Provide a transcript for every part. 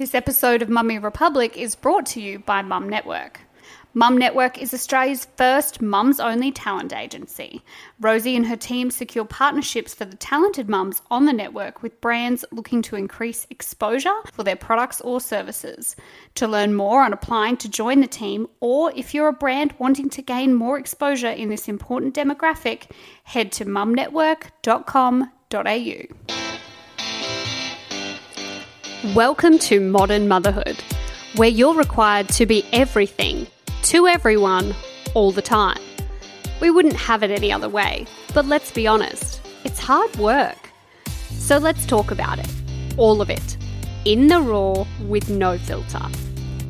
This episode of Mummy Republic is brought to you by Mum Network. Mum Network is Australia's first mums only talent agency. Rosie and her team secure partnerships for the talented mums on the network with brands looking to increase exposure for their products or services. To learn more on applying to join the team, or if you're a brand wanting to gain more exposure in this important demographic, head to mumnetwork.com.au. Welcome to Modern Motherhood, where you're required to be everything to everyone all the time. We wouldn't have it any other way, but let's be honest, it's hard work. So let's talk about it. All of it. In the raw with no filter.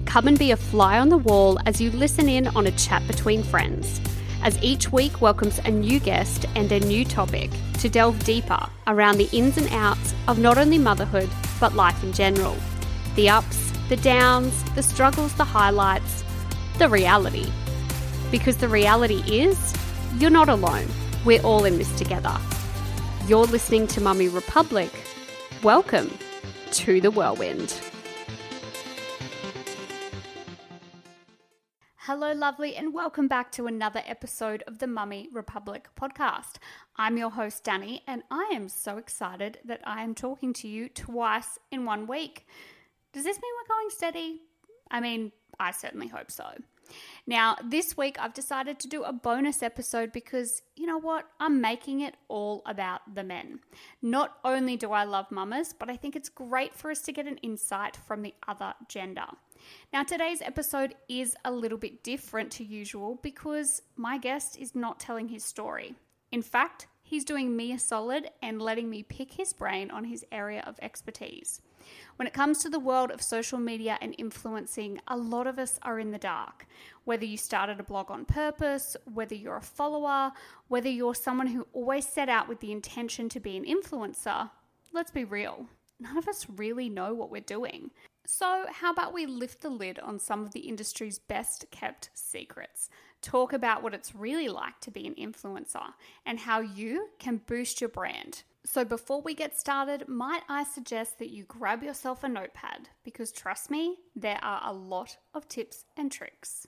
Come and be a fly on the wall as you listen in on a chat between friends, as each week welcomes a new guest and a new topic to delve deeper around the ins and outs of not only motherhood, but life in general. The ups, the downs, the struggles, the highlights, the reality. Because the reality is, you're not alone. We're all in this together. You're listening to Mummy Republic. Welcome to the whirlwind. Hello, lovely, and welcome back to another episode of the Mummy Republic podcast. I'm your host, Danny, and I am so excited that I am talking to you twice in one week. Does this mean we're going steady? I mean, I certainly hope so. Now, this week I've decided to do a bonus episode because you know what? I'm making it all about the men. Not only do I love mamas, but I think it's great for us to get an insight from the other gender. Now, today's episode is a little bit different to usual because my guest is not telling his story. In fact, he's doing me a solid and letting me pick his brain on his area of expertise. When it comes to the world of social media and influencing, a lot of us are in the dark. Whether you started a blog on purpose, whether you're a follower, whether you're someone who always set out with the intention to be an influencer, let's be real. None of us really know what we're doing. So, how about we lift the lid on some of the industry's best kept secrets? Talk about what it's really like to be an influencer and how you can boost your brand. So, before we get started, might I suggest that you grab yourself a notepad because trust me, there are a lot of tips and tricks.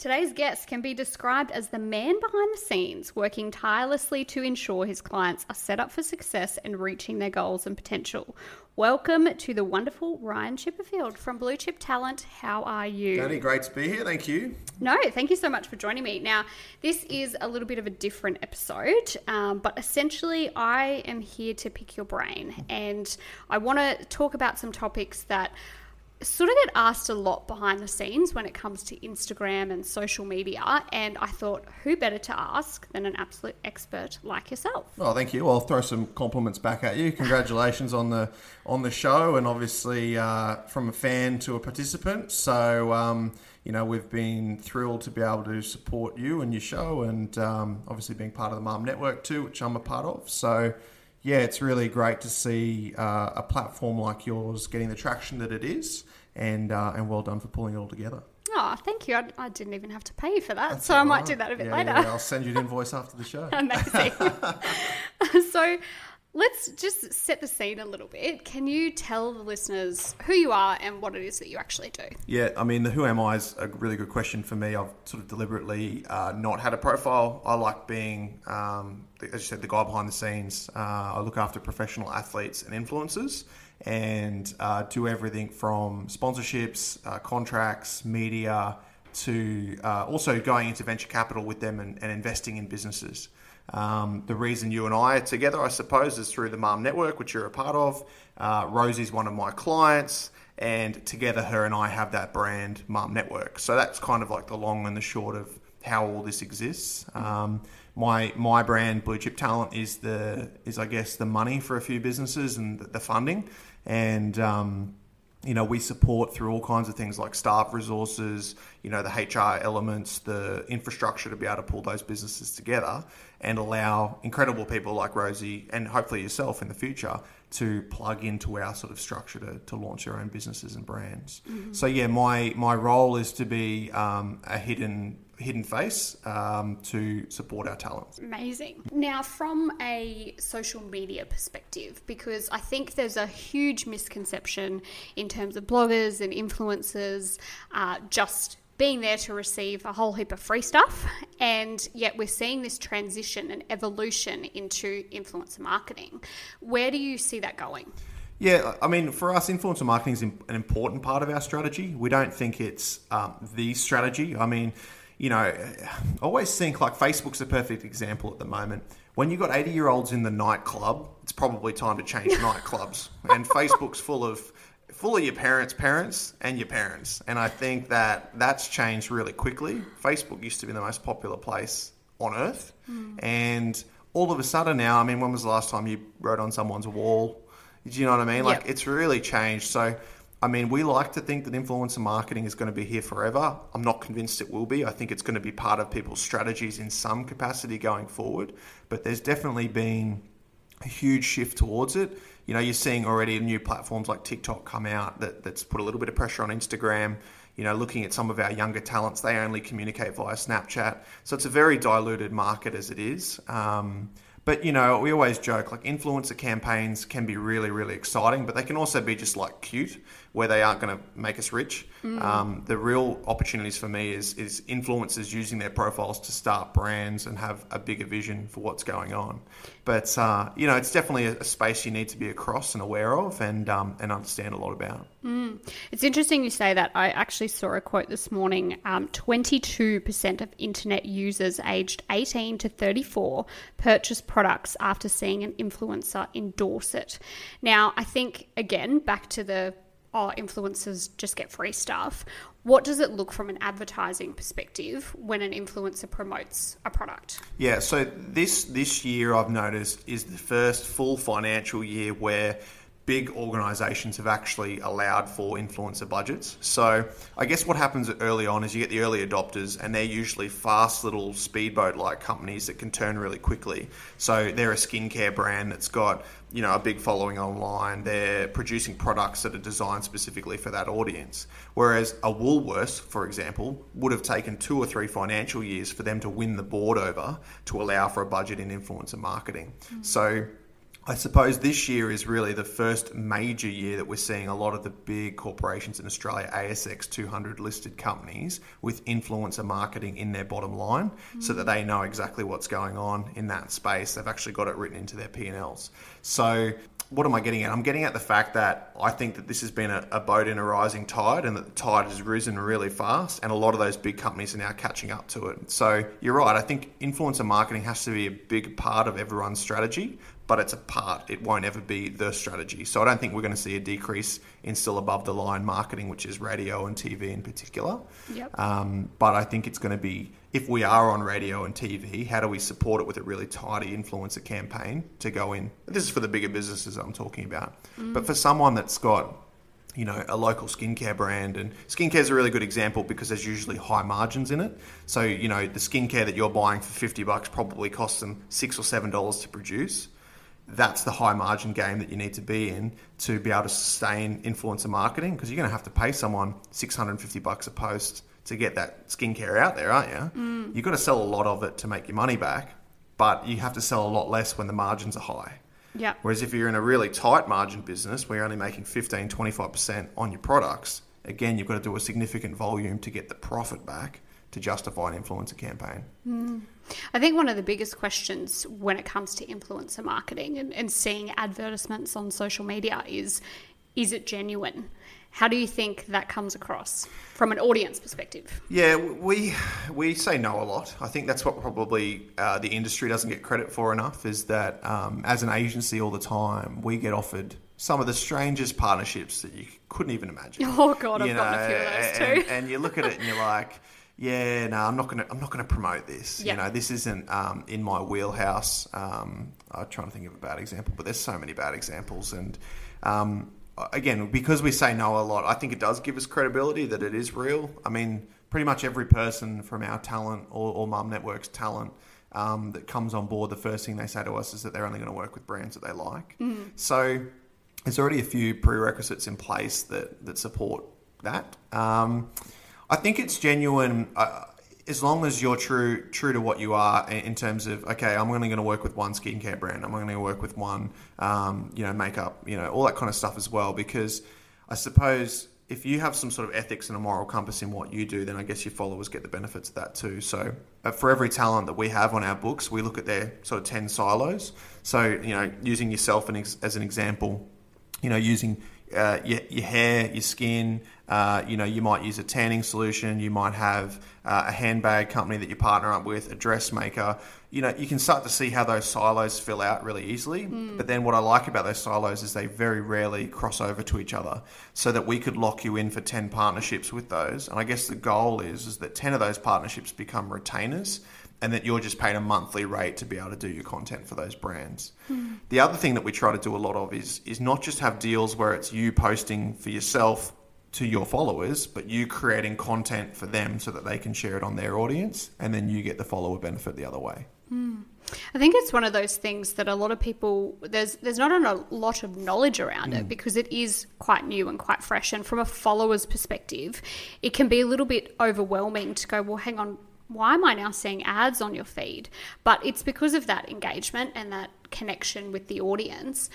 Today's guest can be described as the man behind the scenes, working tirelessly to ensure his clients are set up for success and reaching their goals and potential. Welcome to the wonderful Ryan Chipperfield from Blue Chip Talent. How are you? Danny, great to be here. Thank you. No, thank you so much for joining me. Now, this is a little bit of a different episode, um, but essentially, I am here to pick your brain and I want to talk about some topics that sort of get asked a lot behind the scenes when it comes to Instagram and social media. And I thought, who better to ask than an absolute expert like yourself? Oh, thank you. I'll throw some compliments back at you. Congratulations on the on the show, and obviously uh, from a fan to a participant. So. Um, you know, we've been thrilled to be able to support you and your show, and um, obviously being part of the Mum Network too, which I'm a part of. So, yeah, it's really great to see uh, a platform like yours getting the traction that it is and uh, and well done for pulling it all together. Oh, thank you. I, I didn't even have to pay you for that, That's so I might do that a bit yeah, later. Yeah, I'll send you an invoice after the show. Amazing. so let's just set the scene a little bit. Can you tell the listeners who you are and what it is that you actually do? Yeah, I mean, the who am I is a really good question for me. I've sort of deliberately uh, not had a profile. I like being, um, as you said, the guy behind the scenes. Uh, I look after professional athletes and influencers and uh, do everything from sponsorships, uh, contracts, media, to uh, also going into venture capital with them and, and investing in businesses. Um, the reason you and I are together, I suppose, is through the Mum Network, which you're a part of. Uh, Rosie's one of my clients, and together, her and I have that brand, Mum Network. So that's kind of like the long and the short of how all this exists. Um, my my brand, Blue Chip Talent, is the is I guess the money for a few businesses and the, the funding and um, you know we support through all kinds of things like staff resources you know the hr elements the infrastructure to be able to pull those businesses together and allow incredible people like rosie and hopefully yourself in the future to plug into our sort of structure to, to launch their own businesses and brands mm-hmm. so yeah my my role is to be um, a hidden hidden face um, to support our talents. Amazing. Now, from a social media perspective, because I think there's a huge misconception in terms of bloggers and influencers uh, just being there to receive a whole heap of free stuff. And yet we're seeing this transition and evolution into influencer marketing. Where do you see that going? Yeah, I mean, for us, influencer marketing is an important part of our strategy. We don't think it's um, the strategy. I mean, you know, I always think like Facebook's a perfect example at the moment. When you've got 80 year olds in the nightclub, it's probably time to change nightclubs. And Facebook's full of full of your parents' parents and your parents. And I think that that's changed really quickly. Facebook used to be the most popular place on earth. Mm. And all of a sudden now, I mean, when was the last time you wrote on someone's wall? Do you know what I mean? Like, yep. it's really changed. So, I mean, we like to think that influencer marketing is going to be here forever. I'm not convinced it will be. I think it's going to be part of people's strategies in some capacity going forward. But there's definitely been a huge shift towards it you know, you're seeing already new platforms like TikTok come out that, that's put a little bit of pressure on Instagram. You know, looking at some of our younger talents, they only communicate via Snapchat. So it's a very diluted market as it is. Um, but you know, we always joke like influencer campaigns can be really, really exciting, but they can also be just like cute, where they aren't going to make us rich. Mm. Um, the real opportunities for me is is influencers using their profiles to start brands and have a bigger vision for what's going on. But uh, you know, it's definitely a, a, space you need to be across and aware of, and um, and understand a lot about. Mm. It's interesting you say that. I actually saw a quote this morning. Um, twenty-two percent of internet users aged eighteen to thirty-four purchase products after seeing an influencer endorse it. Now, I think again back to the oh, influencers just get free stuff. What does it look from an advertising perspective when an influencer promotes a product? Yeah, so this this year I've noticed is the first full financial year where big organizations have actually allowed for influencer budgets. So I guess what happens early on is you get the early adopters, and they're usually fast little speedboat like companies that can turn really quickly. So they're a skincare brand that's got you know a big following online. They're producing products that are designed specifically for that audience. Whereas a Woolworths, for example, would have taken two or three financial years for them to win the board over to allow for a budget in influencer marketing. Mm. So I suppose this year is really the first major year that we're seeing a lot of the big corporations in Australia, ASX 200 listed companies, with influencer marketing in their bottom line mm. so that they know exactly what's going on in that space. They've actually got it written into their P&Ls. So what am I getting at? I'm getting at the fact that I think that this has been a, a, boat in a rising tide and that the tide has risen really fast, and a lot of those big companies are now catching up to it. So you're right. I think influencer marketing has to be a big part of everyone's strategy, but it's a part. It won't ever be the strategy. So I don't think we're going to see a decrease in still above the line marketing, which is radio and TV in particular. Yep. Um, but I think it's going to be if we are on radio and TV, how do we support it with a really tidy influencer campaign to go in? This is for the bigger businesses I'm talking about. Mm. But for someone that's got you know, a local skincare brand. And skincare is a really good example because there's usually high margins in it. So, you know, the skincare that you're buying for 50 bucks probably costs them six or seven dollars to produce that's the high margin game that you need to be in to be able to sustain influencer marketing because you're going to have to pay someone 650 bucks a post to get that skincare out there, aren't you? Mm. You've got to sell a lot of it to make your money back, but you have to sell a lot less when the margins are high. Yeah. Whereas if you're in a really tight margin business where you're only making 15, 25% on your products, again, you've got to do a significant volume to get the profit back to justify an influencer campaign. Mm. I think one of the biggest questions when it comes to influencer marketing and, and seeing advertisements on social media is is it genuine? How do you think that comes across from an audience perspective? Yeah, we we say no a lot. I think that's what probably uh, the industry doesn't get credit for enough. Is that um, as an agency all the time we get offered some of the strangest partnerships that you couldn't even imagine. Oh God, you I've know, gotten a few of those too. And, and you look at it and you're like yeah, no, I'm not gonna, I'm not gonna promote this. Yep. You know, this isn't um, in my wheelhouse. Um, I'm trying to think of a bad example, but there's so many bad examples, and um, again, because we say no a lot, I think it does give us credibility that it is real. I mean, pretty much every person from our talent or, or Mum Network's talent um, that comes on board, the first thing they say to us is that they're only going to work with brands that they like. Mm. So there's already a few prerequisites in place that that support that. Um, I think it's genuine. Uh, as long as you're true true to what you are in terms of okay, I'm only going to work with one skincare brand. I'm only going to work with one, um, you know, makeup, you know, all that kind of stuff as well. Because I suppose if you have some sort of ethics and a moral compass in what you do, then I guess your followers get the benefits of that too. So uh, for every talent that we have on our books, we look at their sort of ten silos. So you know, using yourself as an example, you know, using uh, your, your hair, your skin. Uh, you know, you might use a tanning solution. You might have uh, a handbag company that you partner up with, a dressmaker. You know, you can start to see how those silos fill out really easily. But then what I like about those silos is they very rarely cross over to each other, so that we could lock you in for ten partnerships with those. And I guess the goal is is that ten of those partnerships become retainers and that you're just paying a monthly rate to be able to do your content for those brands. Hmm. The other thing that we try to do a lot of is is not just have deals where it's you posting for yourself to your followers, but you creating content for them so that they can share it on their audience, and then you get the follower benefit the other way. Hmm. I think it's one of those things that a lot of people there's there's not a lot of knowledge around it hmm. because it is quite new and quite fresh and from a follower's perspective it can be a little bit overwhelming to go well hang on why am I now seeing ads on your feed but it's because of that engagement and that connection with the audience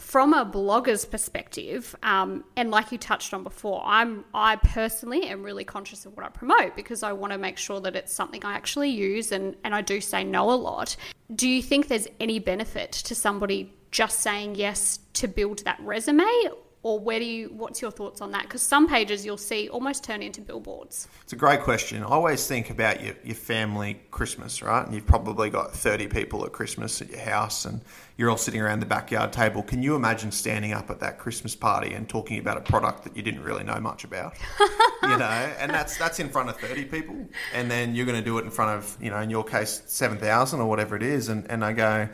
from a blogger's perspective, um, and like you touched on before, I'm I personally am really conscious of what I promote because I want to make sure that it's something I actually use and, and I do say no a lot. Do you think there's any benefit to somebody just saying yes to build that resume? Or where do you what's your thoughts on that? Because some pages you'll see almost turn into billboards. It's a great question. I always think about your, your family Christmas, right? And you've probably got 30 people at Christmas at your house and you're all sitting around the backyard table. Can you imagine standing up at that Christmas party and talking about a product that you didn't really know much about? you know, and that's that's in front of 30 people. And then you're going to do it in front of, you know, in your case, 7,000 or whatever it is. And, and I go,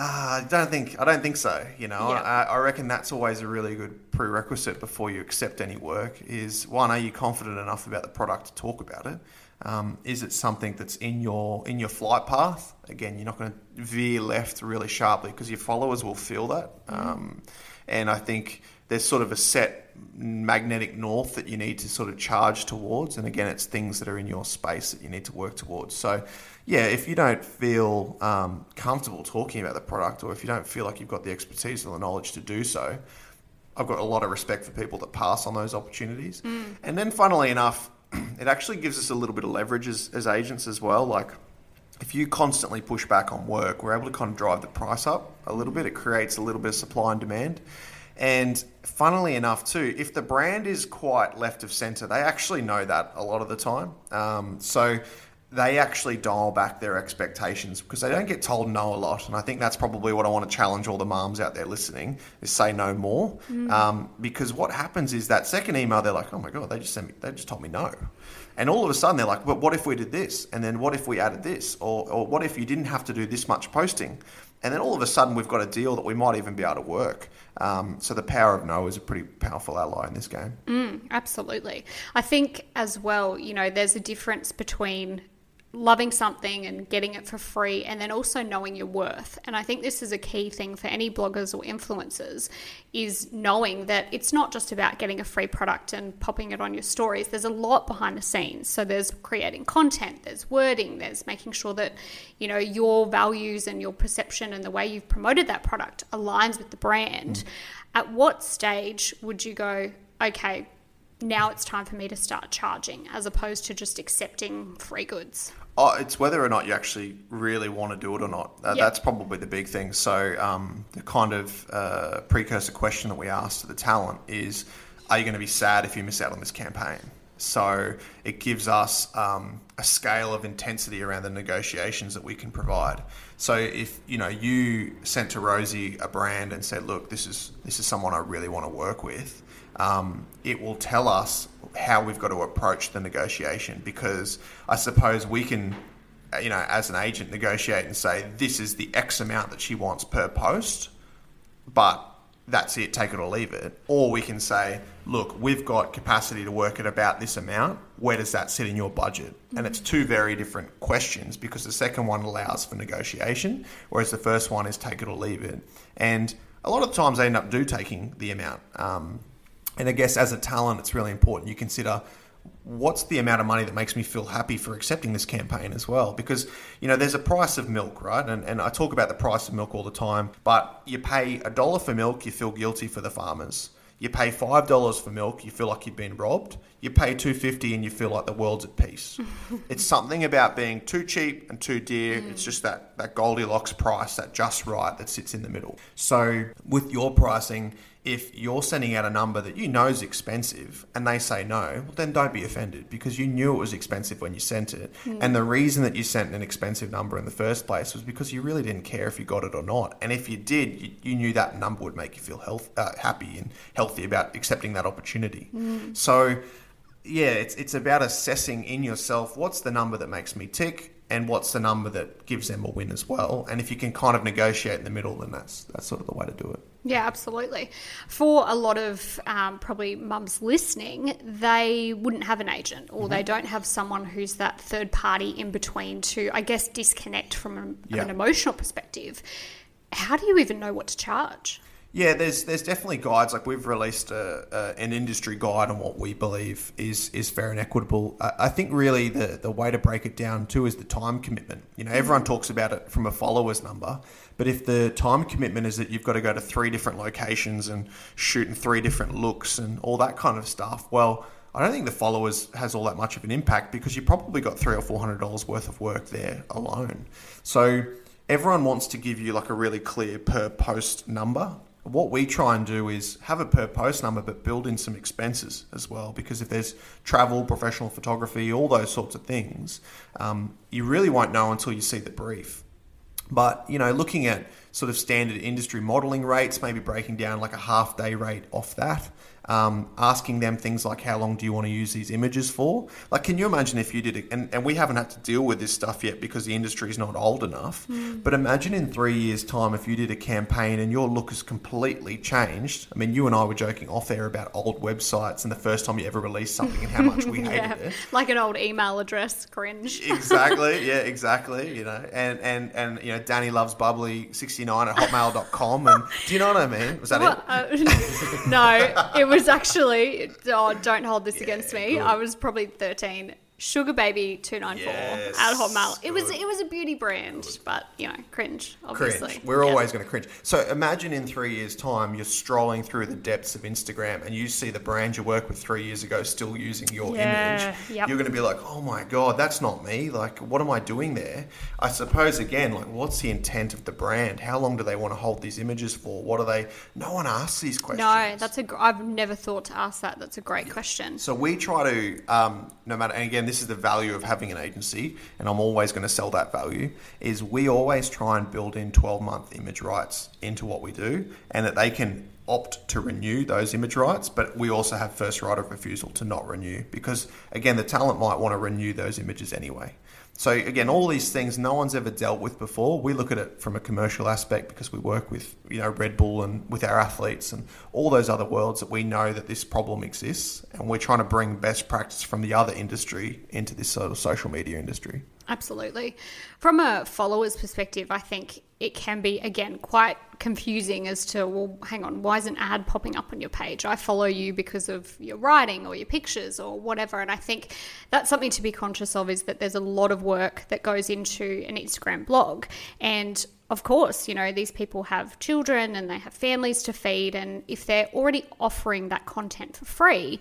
uh, I don't think I don't think so. You know, Yeah. I, I reckon that's always a really good prerequisite before you accept any work. Is one, are you confident enough about the product to talk about it? Um, is it something that's in your in your flight path? Again, you're not going to veer left really sharply because your followers will feel that. Um, and I think there's sort of a set magnetic north that you need to sort of charge towards. And again, it's things that are in your space that you need to work towards. So, yeah, if you don't feel um, comfortable talking about the product, or if you don't feel like you've got the expertise or the knowledge to do so, I've got a lot of respect for people that pass on those opportunities. And then, funnily enough, it actually gives us a little bit of leverage as, as agents as well. Like, if you constantly push back on work, we're able to kind of drive the price up a little bit. It creates a little bit of supply and demand. And funnily enough, too, if the brand is quite left of center, they actually know that a lot of the time. Um, so they actually dial back their expectations because they don't get told no a lot. And I think that's probably what I want to challenge all the moms out there listening is say no more. Um, because what happens is that second email, they're like, oh my God, they just sent me, they just told me no. And all of a sudden they're like, but what if we did this? And then what if we added this? Or, or what if you didn't have to do this much posting? And then all of a sudden we've got a deal that we might even be able to work. Um, so the power of no is a pretty powerful ally in this game. Absolutely. I think as well, you know, there's a difference between loving something and getting it for free and then also knowing your worth. And I think this is a key thing for any bloggers or influencers is knowing that it's not just about getting a free product and popping it on your stories. There's a lot behind the scenes. So there's creating content, there's wording, there's making sure that, you know, your values and your perception and the way you've promoted that product aligns with the brand. Mm. At what stage would you go, okay, now it's time for me to start charging as opposed to just accepting free goods. Oh, it's whether or not you actually really want to do it or not. Uh, Yeah. That's probably the big thing. So, um, the kind of uh, precursor question that we ask to the talent is Are you going to be sad if you miss out on this campaign? So, it gives us um, a scale of intensity around the negotiations that we can provide. So, if you know you sent to Rosie a brand and said, "Look, this is this is someone I really want to work with," um, it will tell us how we've got to approach the negotiation because I suppose we can, you know, as an agent, negotiate and say this is the X amount that she wants per post, but that's it, take it or leave it. Or we can say, look, we've got capacity to work at about this amount. Where does that sit in your budget? And it's two very different questions because the second one allows for negotiation, whereas the first one is take it or leave it. And a lot of times they end up do taking the amount. Um, and I guess as a talent, it's really important you consider what's the amount of money that makes me feel happy for accepting this campaign as well? Because, you know, there's a price of milk, right? And, and I talk about the price of milk all the time, but you pay a dollar for milk, you feel guilty for the farmers. You pay five dollars for milk, you feel like you've been robbed. You pay two fifty, and you feel like the world's at peace. it's something about being too cheap and too dear. Mm. It's just that that Goldilocks price, that just right, that sits in the middle. So with your pricing, if you're sending out a number that you know is expensive and they say no, well, then don't be offended because you knew it was expensive when you sent it. Mm. And the reason that you sent an expensive number in the first place was because you really didn't care if you got it or not. And if you did, you, you knew that number would make you feel health, uh, happy and healthy about accepting that opportunity. Mm. So, yeah, it's, it's about assessing in yourself what's the number that makes me tick and what's the number that gives them a win as well. And if you can kind of negotiate in the middle, then that's that's sort of the way to do it. Yeah, absolutely. For a lot of um, probably mums listening, they wouldn't have an agent or mm-hmm. they don't have someone who's that third party in between to, I guess, disconnect from yeah. an emotional perspective. How do you even know what to charge? Yeah, there's there's definitely guides. Like we've released a, a, an industry guide on what we believe is is fair and equitable. I, I, think really the the way to break it down too is the time commitment. You know, everyone mm-hmm. talks about it from a followers number, but if the time commitment is that you've got to go to three different locations and shoot in three different looks and all that kind of stuff, well. I don't think the followers has all that much of an impact because you probably got three or four hundred dollars worth of work there alone. So everyone wants to give you like a really clear per post number what we try and do is have a per post number, but build in some expenses as well. Because if there's travel, professional photography, all those sorts of things, um, you really won't know until you see the brief. But you know, looking at sort of standard industry modeling rates, maybe breaking down like a half day rate off that, um, asking them things like how long do you want to use these images for? Like, can you imagine if you did it? And, and we haven't had to deal with this stuff yet because the industry is not old enough. Mm. But imagine in three years' time if you did a campaign and your look has completely changed. I mean, you and I were joking off air about old websites and the first time you ever released something and how much we hated yeah. it. Like an old email address, cringe. exactly. Yeah, exactly. You know, and, and, and you know, Danny loves bubbly 69 at hotmail.com. And do you know what I mean? Was that well, it? Uh, no, it was was actually, oh, don't hold this yeah, against me. Good. I was probably 13 Sugar Baby two nine four at Hotmail. It was it was a beauty brand, but you know, cringe. Obviously, cringe. We're yeah. always going to cringe. So imagine in three years' time, you're strolling through the depths of Instagram and you see the brand you worked with three years ago still using your yeah. image. Yep. You're going to be like, oh my god, that's not me. Like, what am I doing there? I suppose again, like, what's the intent of the brand? How long do they want to hold these images for? What are they? No one asks these questions. No, that's a. I've never thought to ask that. That's a great question. So we try to, um, no matter, and again this is the value of having an agency, and I'm always going to sell that value, is we always try and build in 12 month image rights into what we do, and that they can opt to renew those image rights, but we also have first right of refusal to not renew because, again, the talent might want to renew those images anyway. So again, all these things no one's ever dealt with before. We look at it from a commercial aspect because we work with you know Red Bull and with our athletes and all those other worlds that we know that this problem exists, and we're trying to bring best practice from the other industry into this sort of social media industry. Absolutely. From a follower's perspective, I think it can be, again, quite confusing as to, well, hang on, why is an ad popping up on your page? I follow you because of your writing or your pictures or whatever. And I think that's something to be conscious of is that there's a lot of work that goes into an Instagram blog. And of course, you know, these people have children and they have families to feed. And if they're already offering that content for free,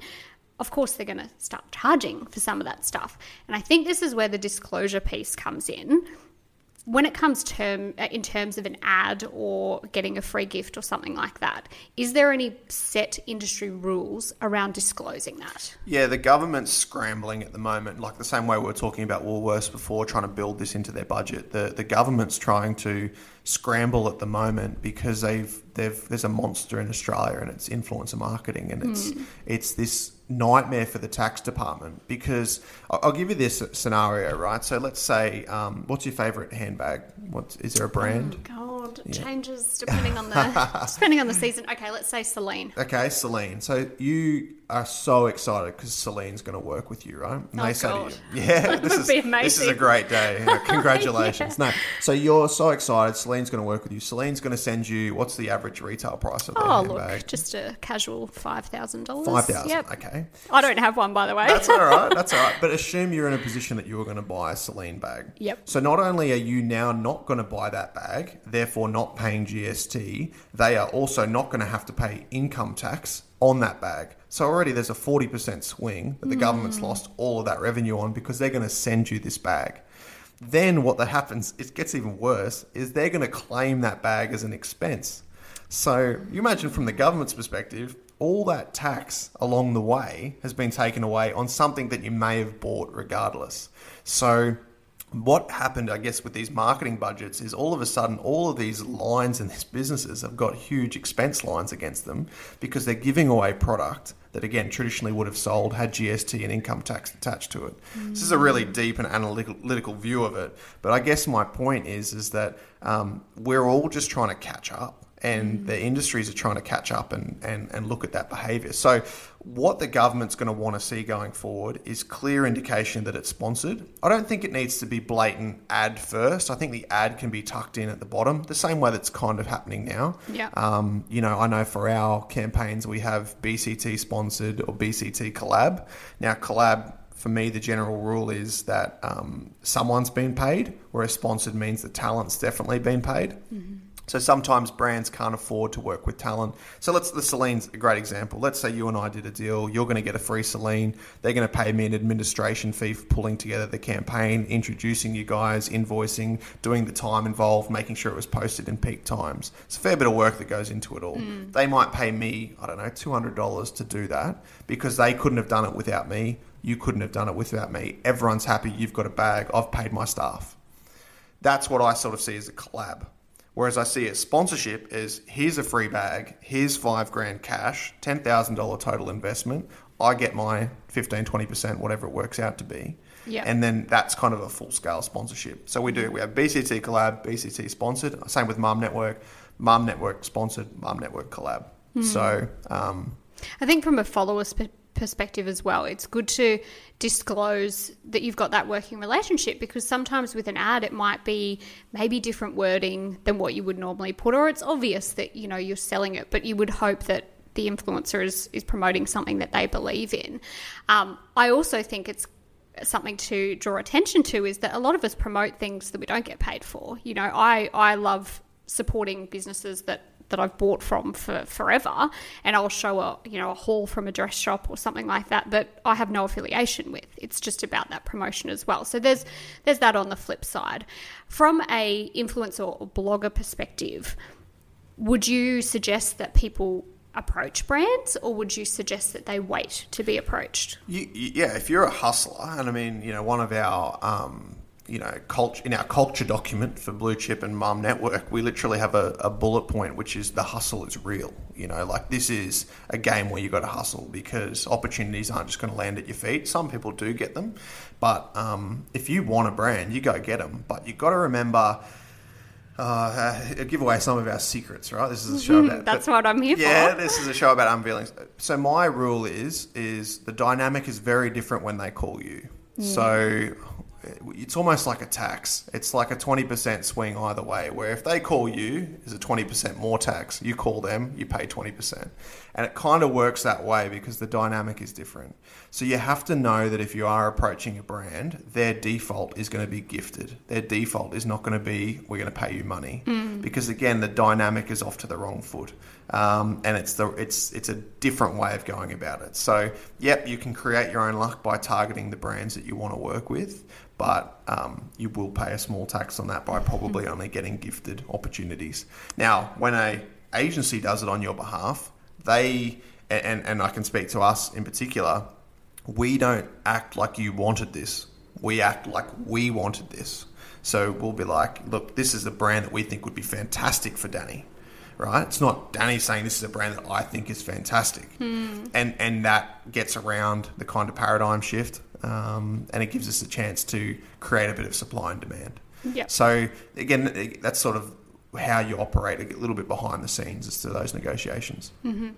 of course they're going to start charging for some of that stuff. And I think this is where the disclosure piece comes in. When it comes term uh, in terms of an ad or getting a free gift or something like that, is there any set industry rules around disclosing that? Yeah, the government's scrambling at the moment, like the same way we were talking about Woolworths before, trying to build this into their budget. The the government's trying to scramble at the moment because they've they've there's a monster in Australia and it's influencer marketing and it's mm. it's this nightmare for the tax department because I'll give you this scenario, right? So let's say, um, what's your favorite handbag? What is there a brand? Oh God, it changes depending on the depending on the season. Okay, let's say Celine. Okay, Celine. So you are so excited because Celine's going to work with you, right? And Oh, they say God. to you, "Yeah, this is this is a great day. Congratulations!" No, so you're so excited. Celine's going to work with you. Celine's going to send you. What's the average retail price of their Oh look, just a casual five thousand dollars. Five thousand. Yep. Okay, I don't have one, by the way. that's all right. That's all right. But assume you're in a position that you are going to buy a Celine bag. Yep. So not only are you now not going to buy that bag, therefore not paying GST, they are also not going to have to pay income tax on that bag. So already there's a 40% swing that the hmm. government's lost all of that revenue on because they're going to send you this bag. Then what that happens, it gets even worse, is they're going to claim that bag as an expense. So you imagine from the government's perspective, all that tax along the way has been taken away on something that you may have bought regardless. So what happened, I guess, with these marketing budgets is all of a sudden all of these lines and these businesses have got huge expense lines against them because they're giving away product that again traditionally would have sold had GST and income tax attached to it. This is a really deep and analytical view of it, but I guess my point is is that um, we're all just trying to catch up and the industries are trying to catch up and, and, and look at that behaviour. So, what the government's going to want to see going forward is clear indication that it's sponsored. I don't think it needs to be blatant ad first. I think the ad can be tucked in at the bottom, the same way that's kind of happening now. Yeah. Um, you know, I know for our campaigns we have BCT sponsored or BCT collab. Now, collab for me, the general rule is that um, someone's been paid, whereas sponsored means the talent's definitely been paid. So sometimes brands can't afford to work with talent. So let's the Celine's a great example. Let's say you and I did a deal. You're going to get a free Celine. They're going to pay me an administration fee for pulling together the campaign, introducing you guys, invoicing, doing the time involved, making sure it was posted in peak times. It's a fair bit of work that goes into it all. Mm. They might pay me, I don't know, two hundred dollars to do that because they couldn't have done it without me. You couldn't have done it without me. Everyone's happy. You've got a bag. I've paid my staff. That's what I sort of see as a collab. Whereas I see a sponsorship as here's a free bag, here's five grand cash, ten thousand dollar total investment. I get my 15, 20%, whatever it works out to be. Yeah. And then that's kind of a full scale sponsorship. So we do we have BCT collab, BCT sponsored. Same with Mum Network, Mum Network sponsored, Mum Network collab. So um, I think from a follower's perspective as well, it's good to disclose that you've got that working relationship because sometimes with an ad, it might be maybe different wording than what you would normally put, or it's obvious that you know you're selling it, but you would hope that the influencer is, is promoting something that they believe in. Um, I also think it's something to draw attention to is that a lot of us promote things that we don't get paid for. You know, I I love supporting businesses that that I've bought from for forever, and I'll show a you know a haul from a dress shop or something like that that I have no affiliation with. It's just about that promotion as well. So there's there's that on the flip side. From a influencer or blogger perspective, would you suggest that people approach brands, or would you suggest that they wait to be approached? You, you- yeah, if you're a hustler, and I mean, you know, one of our, um, you know, culture in our culture document for Blue Chip and Mum Network, we literally have a, a bullet point which is the hustle is real. You know, like this is a game where you got to hustle because opportunities aren't just going to land at your feet. Some people do get them, but um, if you want a brand, you go get them. But you got to remember. Uh, give away some of our secrets, right? This is a show about That's but- what I'm here yeah, for. this is a show about unveilings. So my rule is is the dynamic is very different when they call you. So it's almost like a tax. It's like a twenty percent swing either way. Where if they call you, is a twenty percent more tax. You call them, you pay twenty percent, and it kind of works that way because the dynamic is different. So you have to know that if you are approaching a brand, their default is going to be gifted. Their default is not going to be we're going to pay you money because again the dynamic is off to the wrong foot, um, and it's the it's it's a different way of going about it. So yep, you can create your own luck by targeting the brands that you want to work with, but um, you will pay a small tax on that by probably only getting gifted opportunities. Now, when a agency does it on your behalf, they and and I can speak to us in particular we don't act like you wanted this. We act like we wanted this. So we'll be like, look, this is a brand that we think would be fantastic for Danny, right? It's not Danny saying this is a brand that I think is fantastic, and and that gets around the kind of paradigm shift, um, and it gives us a chance to create a bit of supply and demand. Yep. So again, that's sort of how you operate a little bit behind the scenes as to those negotiations. Mm-hmm.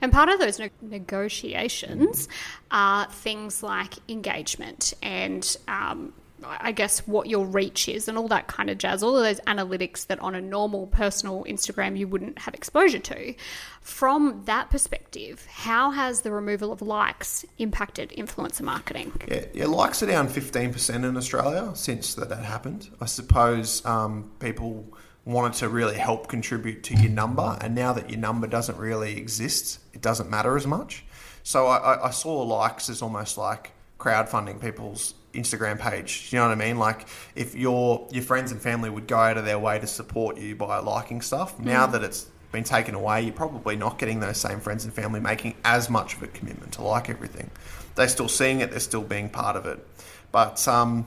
And part of those ne- negotiations are things like engagement and um, I guess what your reach is and all that kind of jazz, all of those analytics that on a normal personal Instagram you wouldn't have exposure to. From that perspective, how has the removal of likes impacted influencer marketing? Yeah, yeah likes are down 15% in Australia since that, that happened. I suppose um, people wanted to really help contribute to your number, and now that your number doesn't really exist, it doesn't matter as much. So I, I saw likes as almost like crowdfunding people's Instagram page. You know what I mean? Like if your your friends and family would go out of their way to support you by liking stuff, now mm. that it's been taken away, you're probably not getting those same friends and family making as much of a commitment to like everything. They're still seeing it, they're still being part of it. But um,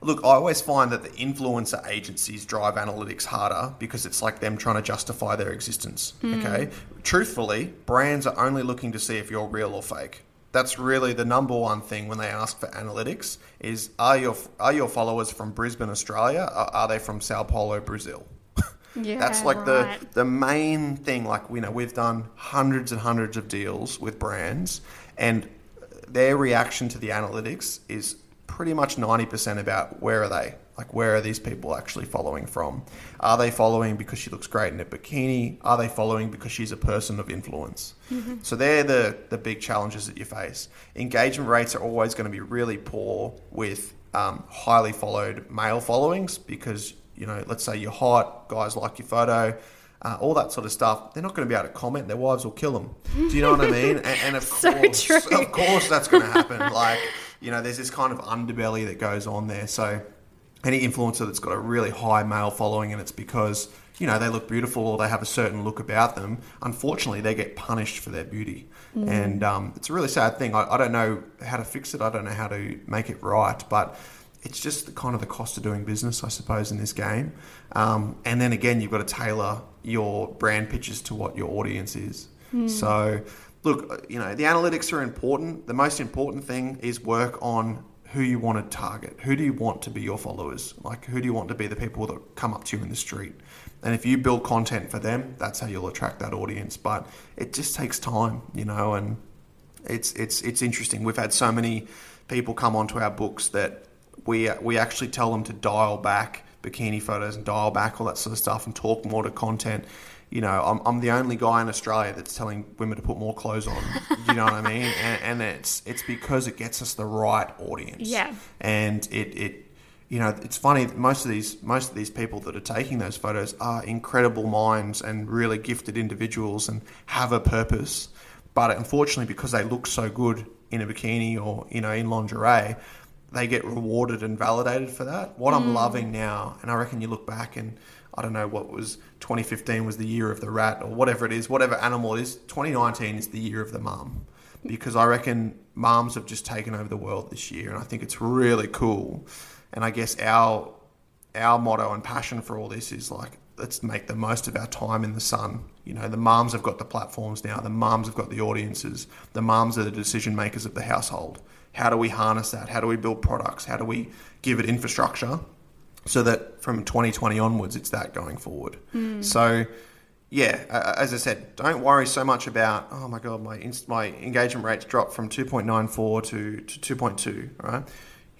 look, I always find that the influencer agencies drive analytics harder because it's like them trying to justify their existence. Mm. Okay, truthfully, brands are only looking to see if you're real or fake that's really the number one thing when they ask for analytics is are your are your followers from Brisbane, Australia? Or are they from Sao Paulo, Brazil? Yeah, that's like right. the the main thing. Like you know, we've done hundreds and hundreds of deals with brands, and their reaction to the analytics is pretty much ninety percent about where are they like, where are these people actually following from? Are they following because she looks great in a bikini? Are they following because she's a person of influence? Mm-hmm. So they're the, the big challenges that you face. Engagement rates are always going to be really poor with um, highly followed male followings because, you know, let's say you're hot, guys like your photo, uh, all that sort of stuff. They're not going to be able to comment. Their wives will kill them. Do you know what I mean? And, and of so course, true. of course, that's going to happen. Like, you know, there's this kind of underbelly that goes on there. So any influencer that's got a really high male following and it's because you know they look beautiful or they have a certain look about them unfortunately they get punished for their beauty. Mm. and um, it's a really sad thing. I, I, don't know how to fix it. I don't know how to make it right but it's just the, kind of the cost of doing business i suppose in this game. Um, and then again you've got to tailor your brand pitches to what your audience is. Mm. so look you know the analytics are important. The most important thing is work on who you want to target. Who do you want to be your followers? Like, who do you want to be the people that come up to you in the street? And if you build content for them, that's how you'll attract that audience. But it just takes time, you know, and it's it's it's interesting. We've had so many people come onto our books that we we actually tell them to dial back bikini photos and dial back all that sort of stuff and talk more to content you know, I'm, I'm the only guy in Australia that's telling women to put more clothes on. you know what I mean? And, and it's it's because it gets us the right audience. Yeah. And it, it you know, it's funny. Most of these most of these people that are taking those photos are incredible minds and really gifted individuals and have a purpose. But unfortunately, because they look so good in a bikini or you know in lingerie, they get rewarded and validated for that. What mm. I'm loving now, and I reckon you look back and I don't know what was 2015 was the year of the rat or whatever it is, whatever animal it is. 2019 is the year of the mum because I reckon mums have just taken over the world this year, and I think it's really cool. And I guess our our motto and passion for all this is like let's make the most of our time in the sun. You know, the mums have got the platforms now, the mums have got the audiences, the mums are the decision makers of the household. How do we harness that? How do we build products? How do we give it infrastructure so that from 2020 onwards, it's that going forward. Mm. So, yeah, as I said, don't worry so much about oh my god, my my engagement rates dropped from 2.94 to, to 2.2. Right?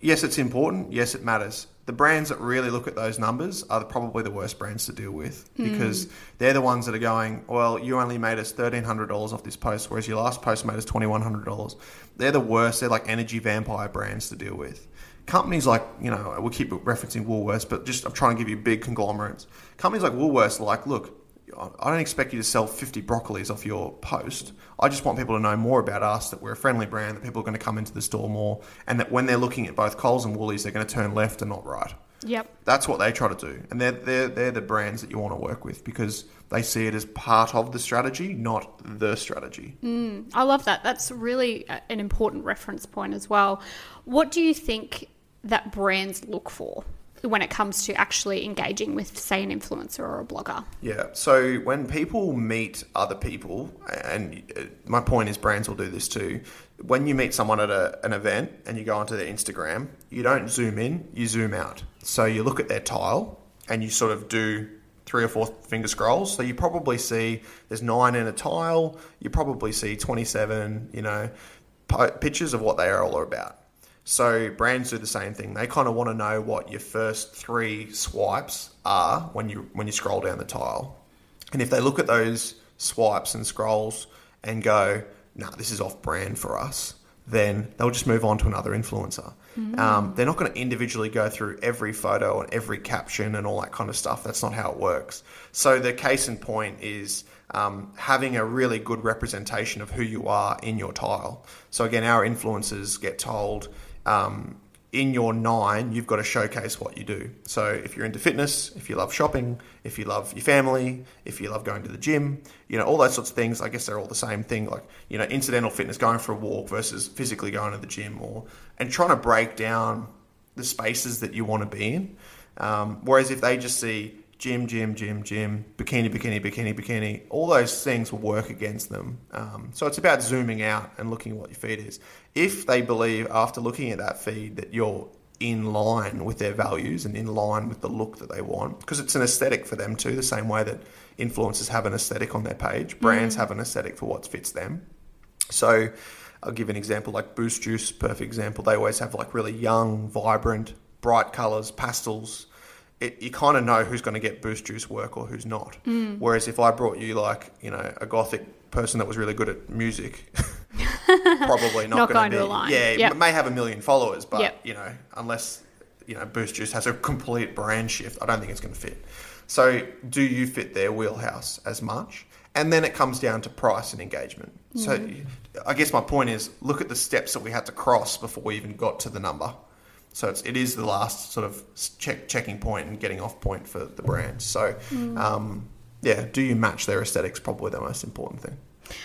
Yes, it's important. Yes, it matters. The brands that really look at those numbers are probably the worst brands to deal with hmm. because mm. they're the ones that are going, well, you only made us $1,300 off this post, whereas your last post made us $2,100. They're the worst. They're like energy vampire brands to deal with companies like you know we'll keep referencing Woolworths, but just I'm trying to give you big conglomerates. Companies like Woolworths are like, look, I don't expect you to sell 50 broccolis off your post. I just want people to know more about us, that we're a friendly brand, that people are going to come into the store more, and that when they're looking at both Coles and Woolies, they're going to turn left and not right. Yep. That's what they try to do. And they're, they're, they're the brands that you want to work with because they see it as part of the strategy, not the strategy. Mm, I love that. That's really an important reference point as well. What do you think that brands look for when it comes to actually engaging with, say, an influencer or a blogger? Yeah. So when people meet other people, and uh, my point is brands will do this too. When you meet someone at a, an event and you go onto their Instagram, you don't zoom in, you zoom out. So you look at their tile and you sort of do three or four finger scrolls. So you probably see there's nine in a tile. You probably see 27, you know, pictures of what they are all about. So brands do the same thing. They kind of want to know what your first three swipes are when you when you scroll down the tile. And if they look at those swipes and scrolls and go, "No, nah, this is off brand for us," then they'll just move on to another influencer. Mm. Um, they're not going to individually go through every photo and every caption and all that kind of stuff. That's not how it works. So the case in point is um, having a really good representation of who you are in your tile. So again, our influencers get told um, in your nine, you've got to showcase what you do. So if you're into fitness, if you love shopping, if you love your family, if you love going to the gym, you know, all those sorts of things, I guess they're all the same thing. Like, you know, incidental fitness, going for a walk versus physically going to the gym or, and trying to break down the spaces that you want to be in. Um, whereas if they just see gym, gym, gym, gym, bikini, bikini, bikini, bikini, all those things will work against them. Um, so it's about zooming out and looking at what your feed is. If they believe after looking at that feed that you're in line with their values and in line with the look that they want, because it's an aesthetic for them too, the same way that influencers have an aesthetic on their page, brands mm. have an aesthetic for what fits them. So I'll give an example like Boost Juice, perfect example. They always have like really young, vibrant, bright colors, pastels it, you kind of know who's going to get Boost Juice work or who's not. Mm. Whereas if I brought you like you know a gothic person that was really good at music, probably not, not going to be. Align. Yeah, yep. may have a million followers, but yep. you know unless you know Boost Juice has a complete brand shift, I don't think it's going to fit. So do you fit their wheelhouse as much? And then it comes down to price and engagement. Mm. So I guess my point is look at the steps that we had to cross before we even got to the number. So it's, it is the last sort of check, checking point and getting off point for the brand. So, mm. um, yeah, do you match their aesthetics? Probably the most important thing.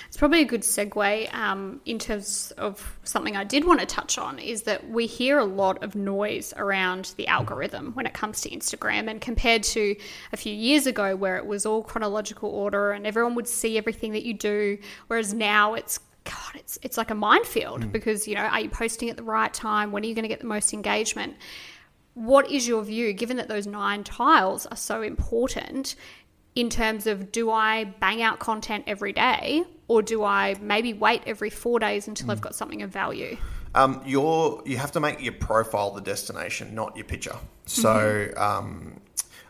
It's probably a good segue um, in terms of something I did want to touch on is that we hear a lot of noise around the algorithm when it comes to Instagram, and compared to a few years ago where it was all chronological order and everyone would see everything that you do, whereas now it's God, it's it's like a minefield mm. because you know, are you posting at the right time? When are you going to get the most engagement? What is your view, given that those nine tiles are so important? In terms of do I bang out content every day, or do I maybe wait every four days until mm. I've got something of value? Um, you're you have to make your profile the destination, not your picture. So mm-hmm. um,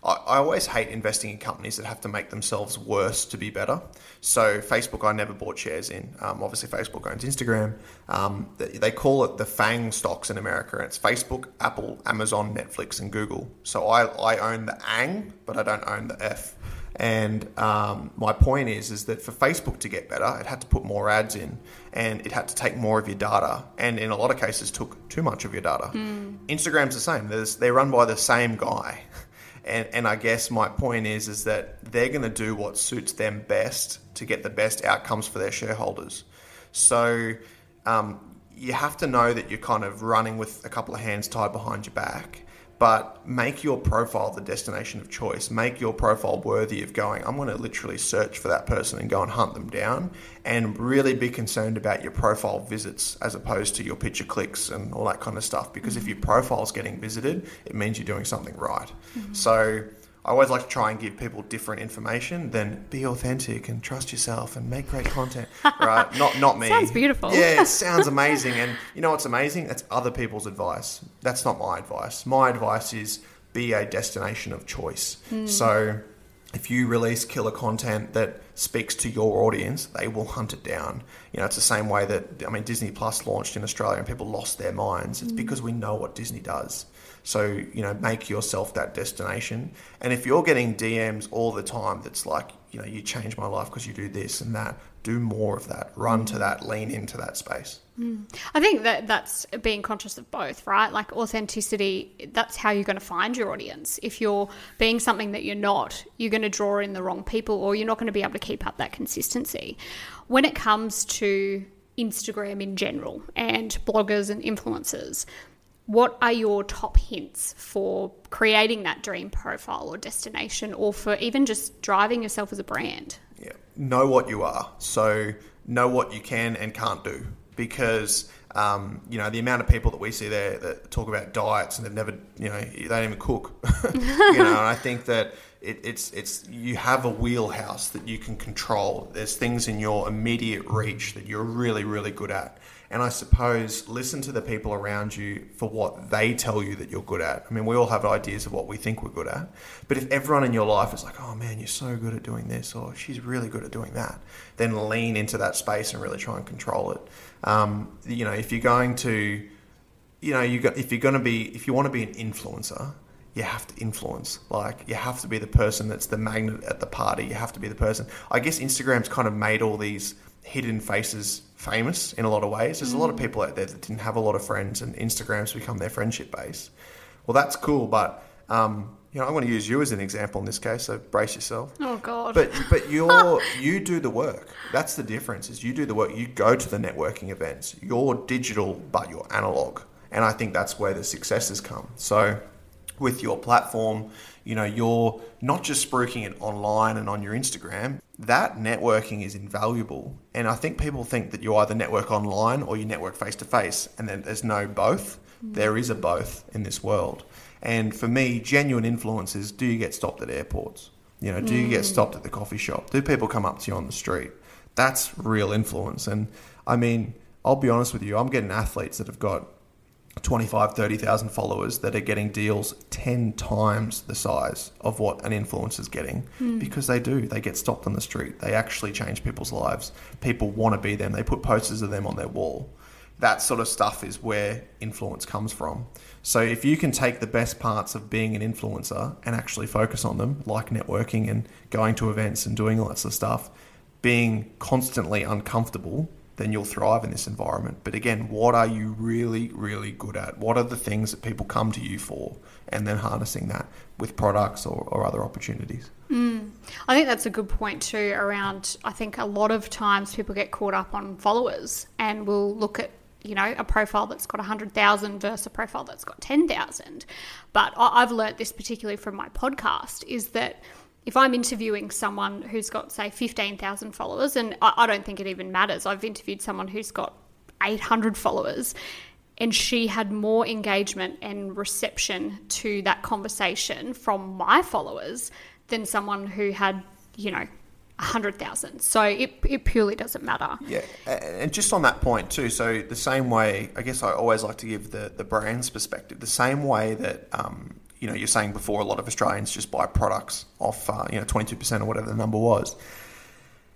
I, I always hate investing in companies that have to make themselves worse to be better. So Facebook, I never bought shares in. Um, obviously, Facebook owns Instagram. Um, they, they, call it the FANG stocks in America, it's Facebook, Apple, Amazon, Netflix, and Google. So I, I own the ANG, but I don't own the F. And um, my point is, is that for Facebook to get better, it had to put more ads in, and it had to take more of your data, and in a lot of cases, took too much of your data. Mm. Instagram's the same; There's, they're run by the same guy. And, and I guess my point is is that they're going to do what suits them best to get the best outcomes for their shareholders. So um, you have to know that you're kind of running with a couple of hands tied behind your back but make your profile the destination of choice. Make your profile worthy of going, I'm going to literally search for that person and go and hunt them down and really be concerned about your profile visits as opposed to your picture clicks and all that kind of stuff. Because mm-hmm. if your profile's getting visited, it means you're doing something right. Mm-hmm. So I always like to try and give people different information than be authentic and trust yourself and make great content. right? Not not me. Sounds beautiful. Yeah, it sounds amazing. And you know what's amazing? That's other people's advice. That's not my advice. My advice is be a destination of choice. Mm. So if you release killer content that speaks to your audience, they will hunt it down. You know, it's the same way that I mean Disney Plus launched in Australia and people lost their minds. It's mm. because we know what Disney does. So, you know, make yourself that destination. And if you're getting DMs all the time that's like, you know, you changed my life because you do this and that, do more of that. Run to that, lean into that space. Mm. I think that that's being conscious of both, right? Like authenticity, that's how you're going to find your audience. If you're being something that you're not, you're going to draw in the wrong people or you're not going to be able to keep up that consistency. When it comes to Instagram in general and bloggers and influencers, what are your top hints for creating that dream profile or destination or for even just driving yourself as a brand? Yeah. Know what you are. So know what you can and can't do because um, you know the amount of people that we see there that talk about diets and they've never you know they don't even cook you know and I think that it, it's it's you have a wheelhouse that you can control. There's things in your immediate reach that you're really really good at. And I suppose listen to the people around you for what they tell you that you're good at. I mean, we all have ideas of what we think we're good at. But if everyone in your life is like, oh man, you're so good at doing this, or she's really good at doing that, then lean into that space and really try and control it. Um, you know, if you're going to, you know, you got if you're going to be, if you want to be an influencer, you have to influence. Like you have to be the person that's the magnet at the party. You have to be the person. I guess Instagram's kind of made all these hidden faces famous in a lot of ways. There's mm. a lot of people out there that didn't have a lot of friends, and Instagram's become their friendship base. Well, that's cool, but um, you know, I'm going to use you as an example in this case. So brace yourself. Oh God! But but you're you do the work. That's the difference. Is you do the work. You go to the networking events. You're digital, but you're analog, and I think that's where the successes come. So with your platform, you know, you're not just spruiking it online and on your Instagram. That networking is invaluable. And I think people think that you either network online or you network face to face, and then there's no both. There is a both in this world. And for me, genuine influence is do you get stopped at airports? You know, do mm. you get stopped at the coffee shop? Do people come up to you on the street? That's real influence. And I mean, I'll be honest with you, I'm getting athletes that have got 25, 30,000 followers that are getting deals 10 times the size of what an influencer's getting mm. because they do. They get stopped on the street. They actually change people's lives. People want to be them. They put posters of them on their wall. That sort of stuff is where influence comes from. So if you can take the best parts of being an influencer and actually focus on them, like networking and going to events and doing lots of stuff, being constantly uncomfortable then you'll thrive in this environment. But again, what are you really, really good at? What are the things that people come to you for? And then harnessing that with products or, or other opportunities. Mm. I think that's a good point too. Around, I think a lot of times people get caught up on followers and will look at you know, a profile that's got 100,000 versus a profile that's got 10,000. But I've learnt this particularly from my podcast is that if I'm interviewing someone who's got, say, 15,000 followers, and I, I don't think it even matters, I've interviewed someone who's got 800 followers, and she had more engagement and reception to that conversation from my followers than someone who had, you know, 100,000. So it, it purely doesn't matter. Yeah. And just on that point, too, so the same way, I guess I always like to give the, the brand's perspective, the same way that um, you know, you're saying before a lot of Australians just buy products off, uh, you know, 22% or whatever the number was.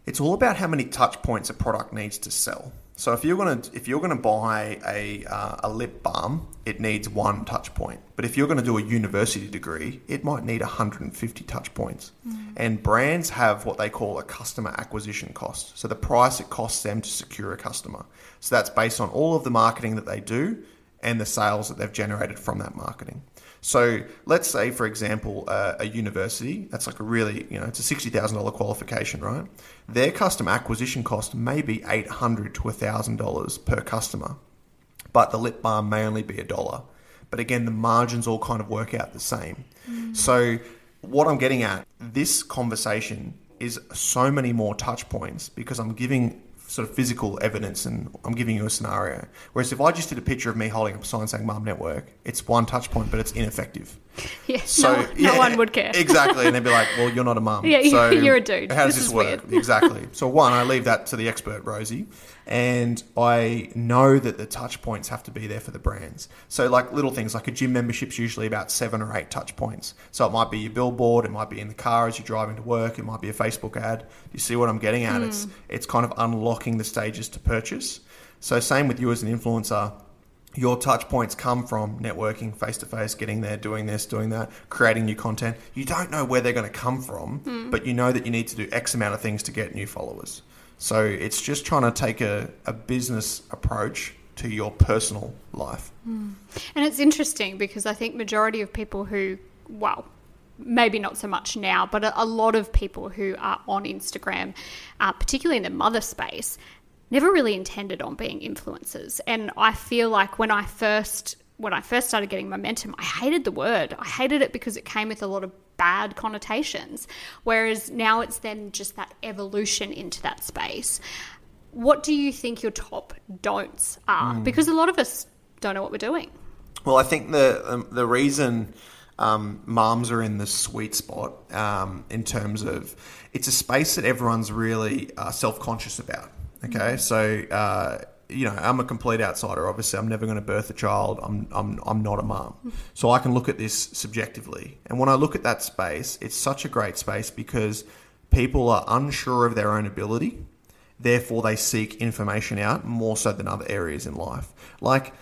It's all about how many touch points a product needs to sell. So if you're gonna if you're gonna buy a uh, a lip balm, it needs one touch point. But if you're gonna do a university degree, it might need 150 touch points. Mm. And brands have what they call a customer acquisition cost. So the price it costs them to secure a customer. So that's based on all of the marketing that they do and the sales that they've generated from that marketing. So let's say, for example, uh, a university that's like a really, you know, it's a sixty thousand dollar qualification, right? Their customer acquisition cost may be eight hundred to thousand dollars per customer, but the lip balm may only be a dollar. But again, the margins all kind of work out the same. Mm. So what I'm getting at, this conversation is so many more touch points because I'm giving sort of physical evidence and I'm giving you a scenario. Whereas if I just did a picture of me holding up a sign saying Mum Network, it's one touch point, but it's ineffective. Yeah, so, no, yeah, no one would care. exactly. And they'd be like, well, you're not a mum. Yeah, so you're a dude. How does this, this work? exactly. So, one, I leave that to the expert, Rosie and I know that the touch points have to be there for the brands. So, like little things like a gym membership's usually about seven or eight touch points. So, it might be your billboard, it might be in the car as you're driving to work, it might be a Facebook ad. You see what I'm getting at? Mm. It's it's kind of unlocking the stages to purchase. So, same with you as an influencer. Your touch points come from networking face to face, getting there, doing this, doing that, creating new content. You don't know where they're going to come from, mm. but you know that you need to do X amount of things to get new followers. So it's just trying to take a, a business approach to your personal life. Mm. And it's interesting because I think majority of people who, well, maybe not so much now, but a, a lot of people who are on Instagram, uh, particularly in the mother space, never really intended on being influencers. And I feel like when I first when I first started getting momentum, I hated the word. I hated it because it came with a lot of bad connotations. Whereas now it's then just that evolution into that space. What do you think your top don'ts are? Mm. Because a lot of us don't know what we're doing. Well, I think the um, the reason um, moms are in the sweet spot um, in terms of it's a space that everyone's really uh, self conscious about. Okay, so uh, you know, I'm a complete outsider. Obviously, I'm never going to birth a child. I'm, I'm, I'm not a mom. So I can look at this subjectively. And when I look at that space, it's such a great space because people are unsure of their own ability. Therefore, they seek information out more so than other areas in life. Like,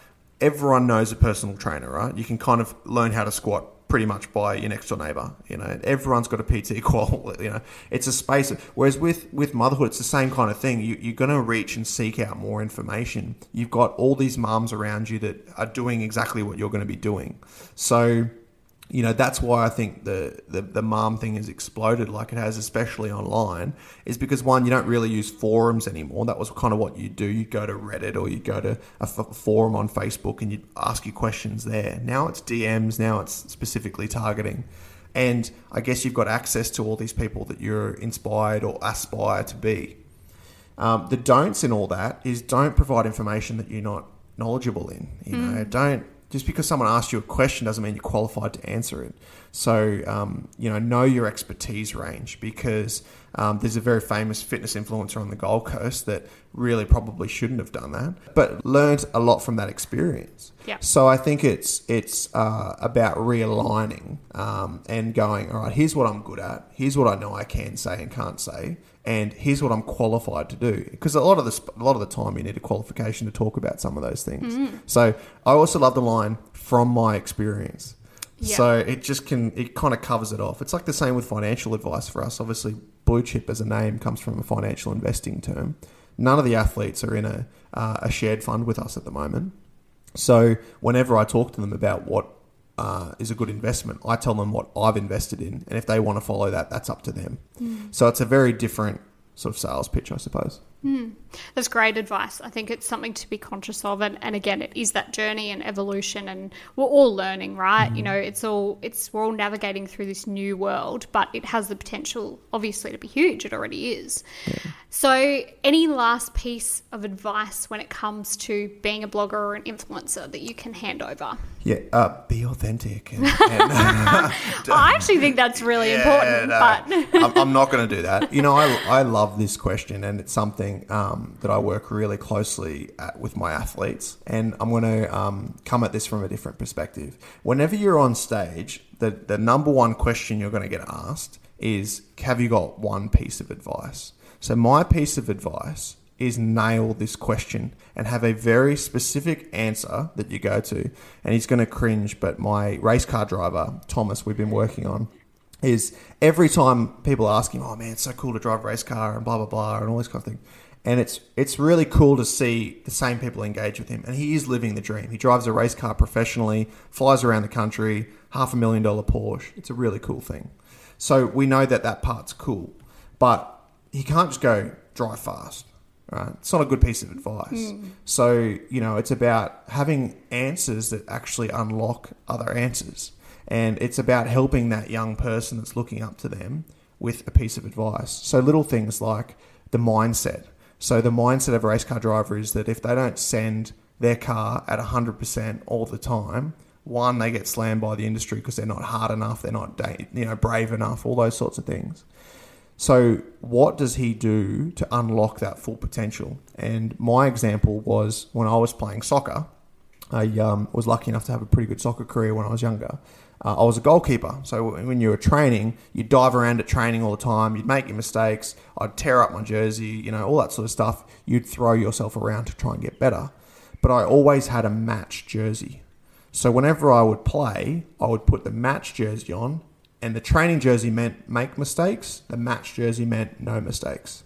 everyone knows a personal trainer, right? You can kind of learn how to squat pretty much by your next door neighbor. You know, everyone's got a PT qual. You know, it's a space. Whereas with with motherhood, it's the same kind of thing. You, you're going to reach and seek out more information. You've got all these mums around you that are doing exactly what you're going to be doing. So you know that's why I think the, the the mom thing has exploded like it has, especially online, is because one you don't really use forums anymore. That was kind of what you do. You go to Reddit or you go to a f- forum on Facebook and you ask your questions there. Now it's DMs. Now it's specifically targeting, and I guess you've got access to all these people that you're inspired or aspire to be. Um, the don'ts in all that is don't provide information that you're not knowledgeable in. You know, don't just because someone asks you a question doesn't mean you're qualified to answer it. So, um, you know, know your expertise range because um, there's a very famous fitness influencer on the Gold Coast that really probably shouldn't have done that, but learned a lot from that experience. Yeah. So I think it's it's uh, about realigning um, and going, all right, here's what I'm good at, here's what I know I can say and can't say, and here's what I'm qualified to do. Because a lot of the a lot of the time you need a qualification to talk about some of those things. So I also love the line from my experience. Yeah. So it just can it kind of covers it off. It's like the same with financial advice for us. Obviously, blue chip as a name comes from a financial investing term. None of the athletes are in a uh, a shared fund with us at the moment. So whenever I talk to them about what uh, is a good investment, I tell them what I've invested in, and if they want to follow that, that's up to them. So it's a very different sort of sales pitch, I suppose. That's great advice. I think it's something to be conscious of, and, and again, it is that journey and evolution, and we're all learning, right? You know, it's all it's we're all navigating through this new world, but it has the potential, obviously, to be huge. It already is. So, any last piece of advice when it comes to being a blogger or an influencer that you can hand over? Yeah, uh, be authentic. And, and, I actually think that's really important, no, but I'm, I'm not going to do that. You know, I, I love this question, and it's something um, that I work really closely at with my athletes. And I'm going to um, come at this from a different perspective. Whenever you're on stage, the, the number one question you're going to get asked is Have you got one piece of advice? So, my piece of advice is nail this question and have a very specific answer that you go to. And he's going to cringe, but my race car driver, Thomas, we've been working on, is every time people ask him, "Oh man, it's so cool to drive a race car," and blah blah blah, and all this kind of thing. And it's it's really cool to see the same people engage with him, and he is living the dream. He drives a race car professionally, flies around the country, half a million dollar Porsche. It's a really cool thing. So we know that that part's cool, but he can't just go drive fast. Right? It's not a good piece of advice. Hmm. So you know, it's about having answers that actually unlock other answers and it's about helping that young person that's looking up to them with a piece of advice. So little things like the mindset. So the mindset of a race car driver is that if they don't send their car at 100% all the time, one they get slammed by the industry because they're not hard enough, they're not you know brave enough, all those sorts of things. So, what does he do to unlock that full potential? And my example was when I was playing soccer. I um, was lucky enough to have a pretty good soccer career when I was younger. Uh, I was a goalkeeper, so when you were training, you'd dive around at training all the time. You'd make your mistakes. I'd tear up my jersey, you know, all that sort of stuff. You'd throw yourself around to try and get better. But I always had a match jersey. So whenever I would play, I would put the match jersey on, and the training jersey meant make mistakes. The match jersey meant no mistakes.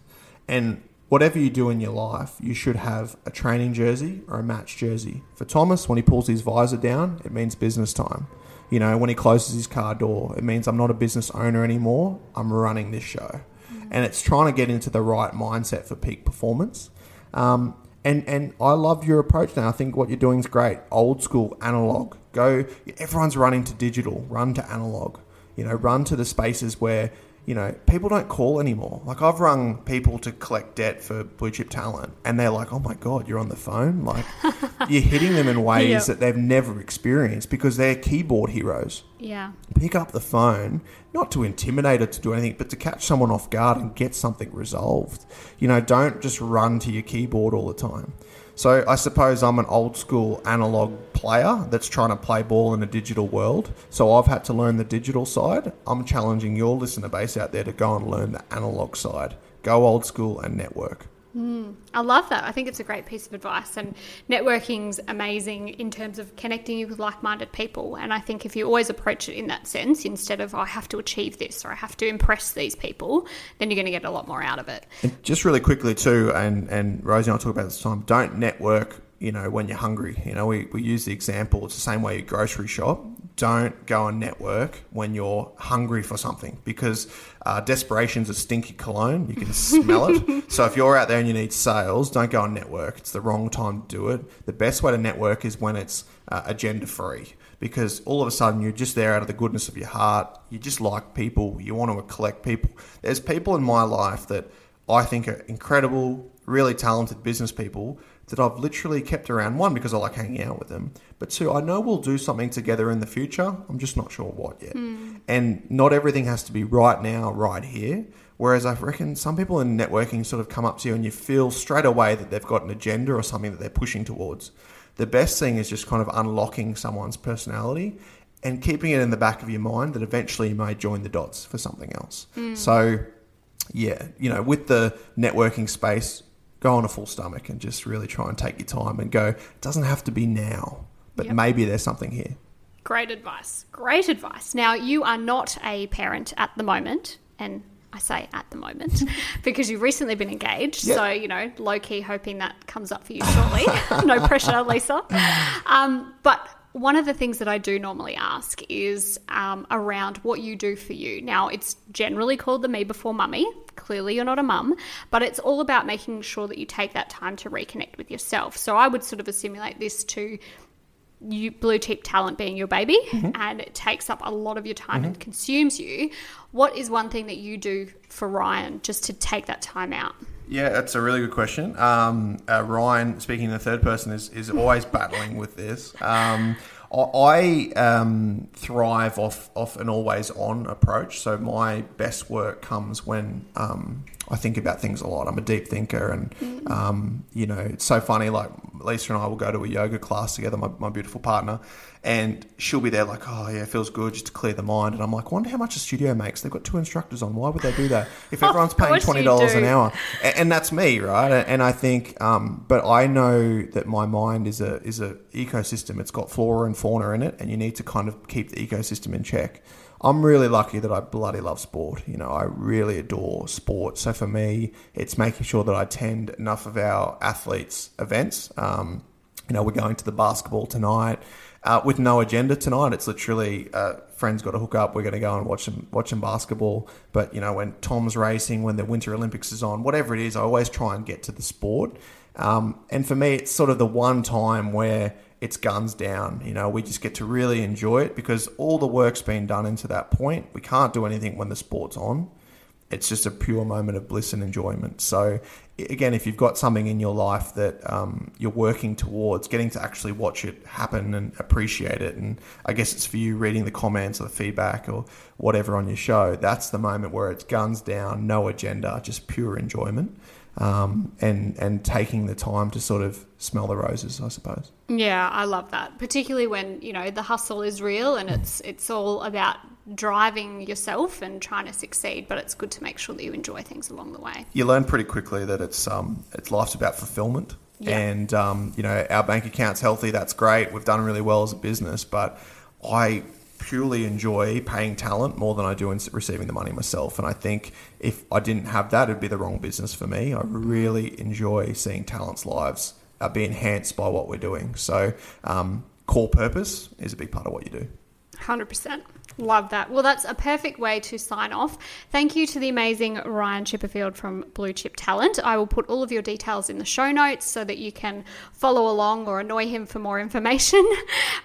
And whatever you do in your life, you should have a training jersey or a match jersey. For Thomas, when he pulls his visor down, it means business time. You know, when he closes his car door, it means I'm not a business owner anymore. I'm running this show. And it's trying to get into the right mindset for peak performance. Um, and and I love your approach now. I think what you're doing is great. Old school, analog. Go. Everyone's running to digital. Run to analog. You know, run to the spaces where you know, people don't call anymore. Like I've rung people to collect debt for blue chip talent, and they're like, "Oh my god, you're on the phone!" Like you're hitting them in ways Yep. that they've never experienced because they're keyboard heroes. Yeah. Pick up the phone, not to intimidate or to do anything, but to catch someone off guard and get something resolved. You know, don't just run to your keyboard all the time. So I suppose I'm an old school analog player that's trying to play ball in a digital world. So I've had to learn the digital side. I'm challenging your listener base out there to go and learn the analog side. Go old school and network. Mm. I love that. I think it's a great piece of advice. And networking's amazing in terms of connecting you with like minded people. And I think if you always approach it in that sense, instead of, I have to achieve this or I have to impress these people, then you're going to get a lot more out of it. And just really quickly too, and, and Rosie and I talk about this time, don't network, you know, when you're hungry. You know, we, we use the example, it's the same way you grocery shop. Don't go and network when you're hungry for something because uh, desperation's a stinky cologne. You can smell it. So if you're out there and you need sales, don't go and network. It's the wrong time to do it. The best way to network is when it's uh, agenda free because all of a sudden you're just there out of the goodness of your heart. You just like people. You want to collect people. There's people in my life that I think are incredible, really talented business people that I've literally kept around. One, because I like hanging out with them, but two, I know we'll do something together in the future. I'm just not sure what yet. Hmm. And not everything has to be right now, right here. Whereas I reckon some people in networking sort of come up to you and you feel straight away that they've got an agenda or something that they're pushing towards. The best thing is just kind of unlocking someone's personality and keeping it in the back of your mind that eventually you may join the dots for something else. Hmm. So, yeah, you know, with the networking space, go on a full stomach and just really try and take your time and go, it doesn't have to be now, but Yep. maybe there's something here. Great advice. Great advice. Now, you are not a parent at the moment, and I say at the moment because you've recently been engaged. Yep. So, you know, low key hoping that comes up for you shortly. no pressure, Lisa. Um, but one of the things that I do normally ask is um, around what you do for you. Now, it's generally called the Me Before Mummy. Clearly, you're not a mum, but it's all about making sure that you take that time to reconnect with yourself. So, I would sort of assimilate this to you blue chip talent being your baby and it takes up a lot of your time and consumes you what is one thing that you do for ryan just to take that time out Yeah, that's a really good question. Um, uh, Ryan, speaking in the third person, is, is always battling with this. Um, I um, thrive off, off an always on approach. So my best work comes when um, I think about things a lot. I'm a deep thinker, and um, you know, it's so funny. Like Lisa and I will go to a yoga class together. My, my beautiful partner, and she'll be there like, oh yeah, it feels good just to clear the mind. And I'm like, wonder how much a studio makes. They've got two instructors on. Why would they do that if everyone's paying twenty dollars an hour? A- and that's me, right? And I think, um, but I know that my mind is a is a ecosystem. It's got flora and fauna in it, and you need to kind of keep the ecosystem in check. I'm really lucky that I bloody love sport. You know, I really adore sport. So for me, it's making sure that I attend enough of our athletes' events. Um, you know, we're going to the basketball tonight uh, with no agenda tonight. It's literally uh, friends got to hook up. We're going to go and watch some watch some basketball. But you know, when Tom's racing, when the Winter Olympics is on, whatever it is, I always try and get to the sport. Um, and for me, it's sort of the one time where it's guns down. You know, we just get to really enjoy it because all the work's been done into that point. We can't do anything when the sport's on it's just a pure moment of bliss and enjoyment. So, again, if you've got something in your life that um, you're working towards, getting to actually watch it happen and appreciate it, and I guess it's for you reading the comments or the feedback or whatever on your show, that's the moment where it's guns down, no agenda, just pure enjoyment. Um, and and taking the time to sort of smell the roses, I suppose. yeah i love that particularly when you know the hustle is real and it's it's all about driving yourself and trying to succeed but it's good to make sure that you enjoy things along the way you learn pretty quickly that it's um it's life's about fulfillment Yeah. and um you know our bank account's healthy that's great we've done really well as a business but i purely enjoy paying talent more than i do in receiving the money myself. And i think if i didn't have that it'd be the wrong business for me. I really enjoy seeing talent's lives uh, be enhanced by what we're doing. So um core purpose is a big part of what you do. 100% Love that. Well, that's a perfect way to sign off. Thank you to the amazing Ryan Chipperfield from Blue Chip Talent. I will put all of your details in the show notes so that you can follow along or annoy him for more information.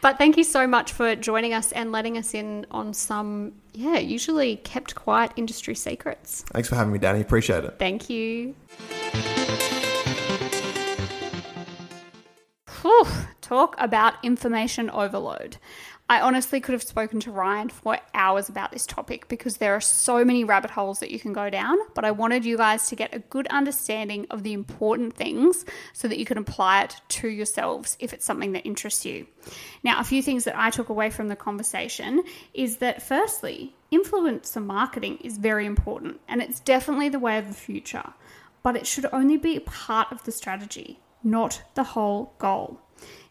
but thank you so much for joining us and letting us in on some, yeah, usually kept quiet industry secrets. Thanks for having me, Danny. Appreciate it. Thank you. Whew, talk about information overload. I honestly could have spoken to Ryan for hours about this topic because there are so many rabbit holes that you can go down. But I wanted you guys to get a good understanding of the important things so that you can apply it to yourselves if it's something that interests you. Now, a few things that I took away from the conversation is that firstly, influencer marketing is very important and it's definitely the way of the future, but it should only be part of the strategy, not the whole goal.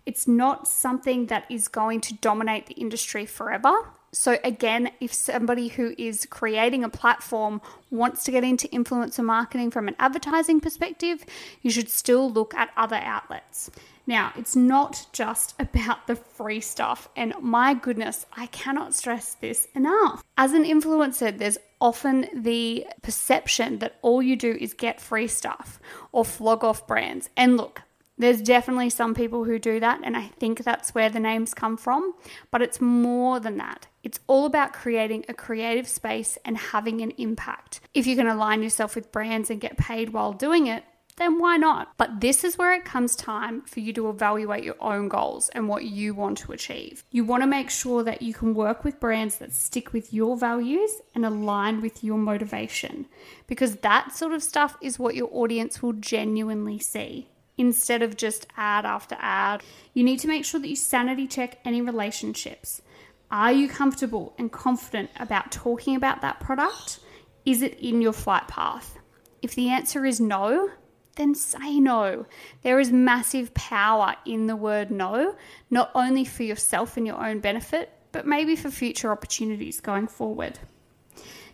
It's not something that is going to dominate the industry forever. So, again, if somebody who is creating a platform wants to get into influencer marketing from an advertising perspective, you should still look at other outlets. Now, it's not just about the free stuff, and my goodness, I cannot stress this enough. As an influencer, there's often the perception that all you do is get free stuff or flog off brands. And look, there's definitely some people who do that, and I think that's where the names come from, but it's more than that. It's all about creating a creative space and having an impact. If you can align yourself with brands and get paid while doing it, then why not? But this is where it comes time for you to evaluate your own goals and what you want to achieve. You want to make sure that you can work with brands that stick with your values and align with your motivation because that sort of stuff is what your audience will genuinely see instead of just ad after ad. You need to make sure that you sanity check any relationships. Are you comfortable and confident about talking about that product? Is it in your flight path? If the answer is no, then say no. There is massive power in the word no, not only for yourself and your own benefit, but maybe for future opportunities going forward.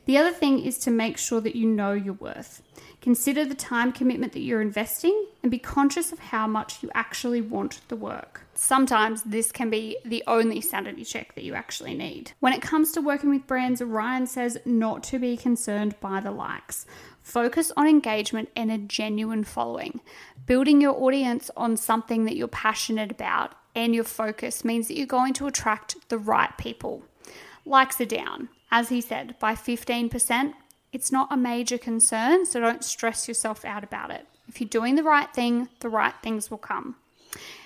The other thing is to make sure that you know your worth. Consider the time commitment that you're investing and be conscious of how much you actually want the work. Sometimes this can be the only sanity check that you actually need. When it comes to working with brands, Ryan says not to be concerned by the likes. Focus on engagement and a genuine following. Building your audience on something that you're passionate about and your focus means that you're going to attract the right people. Likes are down, as he said, by 15%. It's not a major concern, so don't stress yourself out about it. If you're doing the right thing, the right things will come.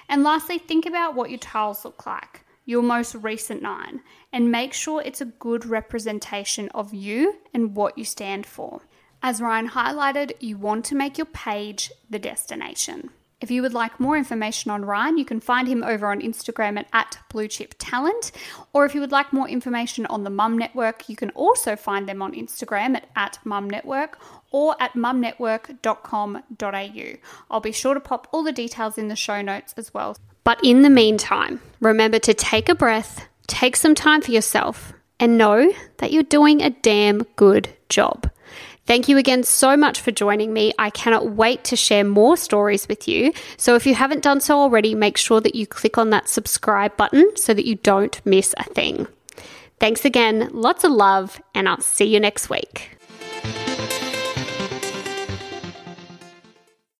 And lastly, think about what your tiles look like, your most recent nine, and make sure it's a good representation of you and what you stand for. As Ryan highlighted, you want to make your page the destination. If you would like more information on Ryan, you can find him over on Instagram at, at BlueChipTalent. Or if you would like more information on the Mum Network, you can also find them on Instagram at, at or at mumnetwork.com.au. I'll be sure to pop all the details in the show notes as well. But in the meantime, remember to take a breath, take some time for yourself, and know that you're doing a damn good job. Thank you again so much for joining me. I cannot wait to share more stories with you. So if you haven't done so already, make sure that you click on that subscribe button so that you don't miss a thing. Thanks again, lots of love, and I'll see you next week.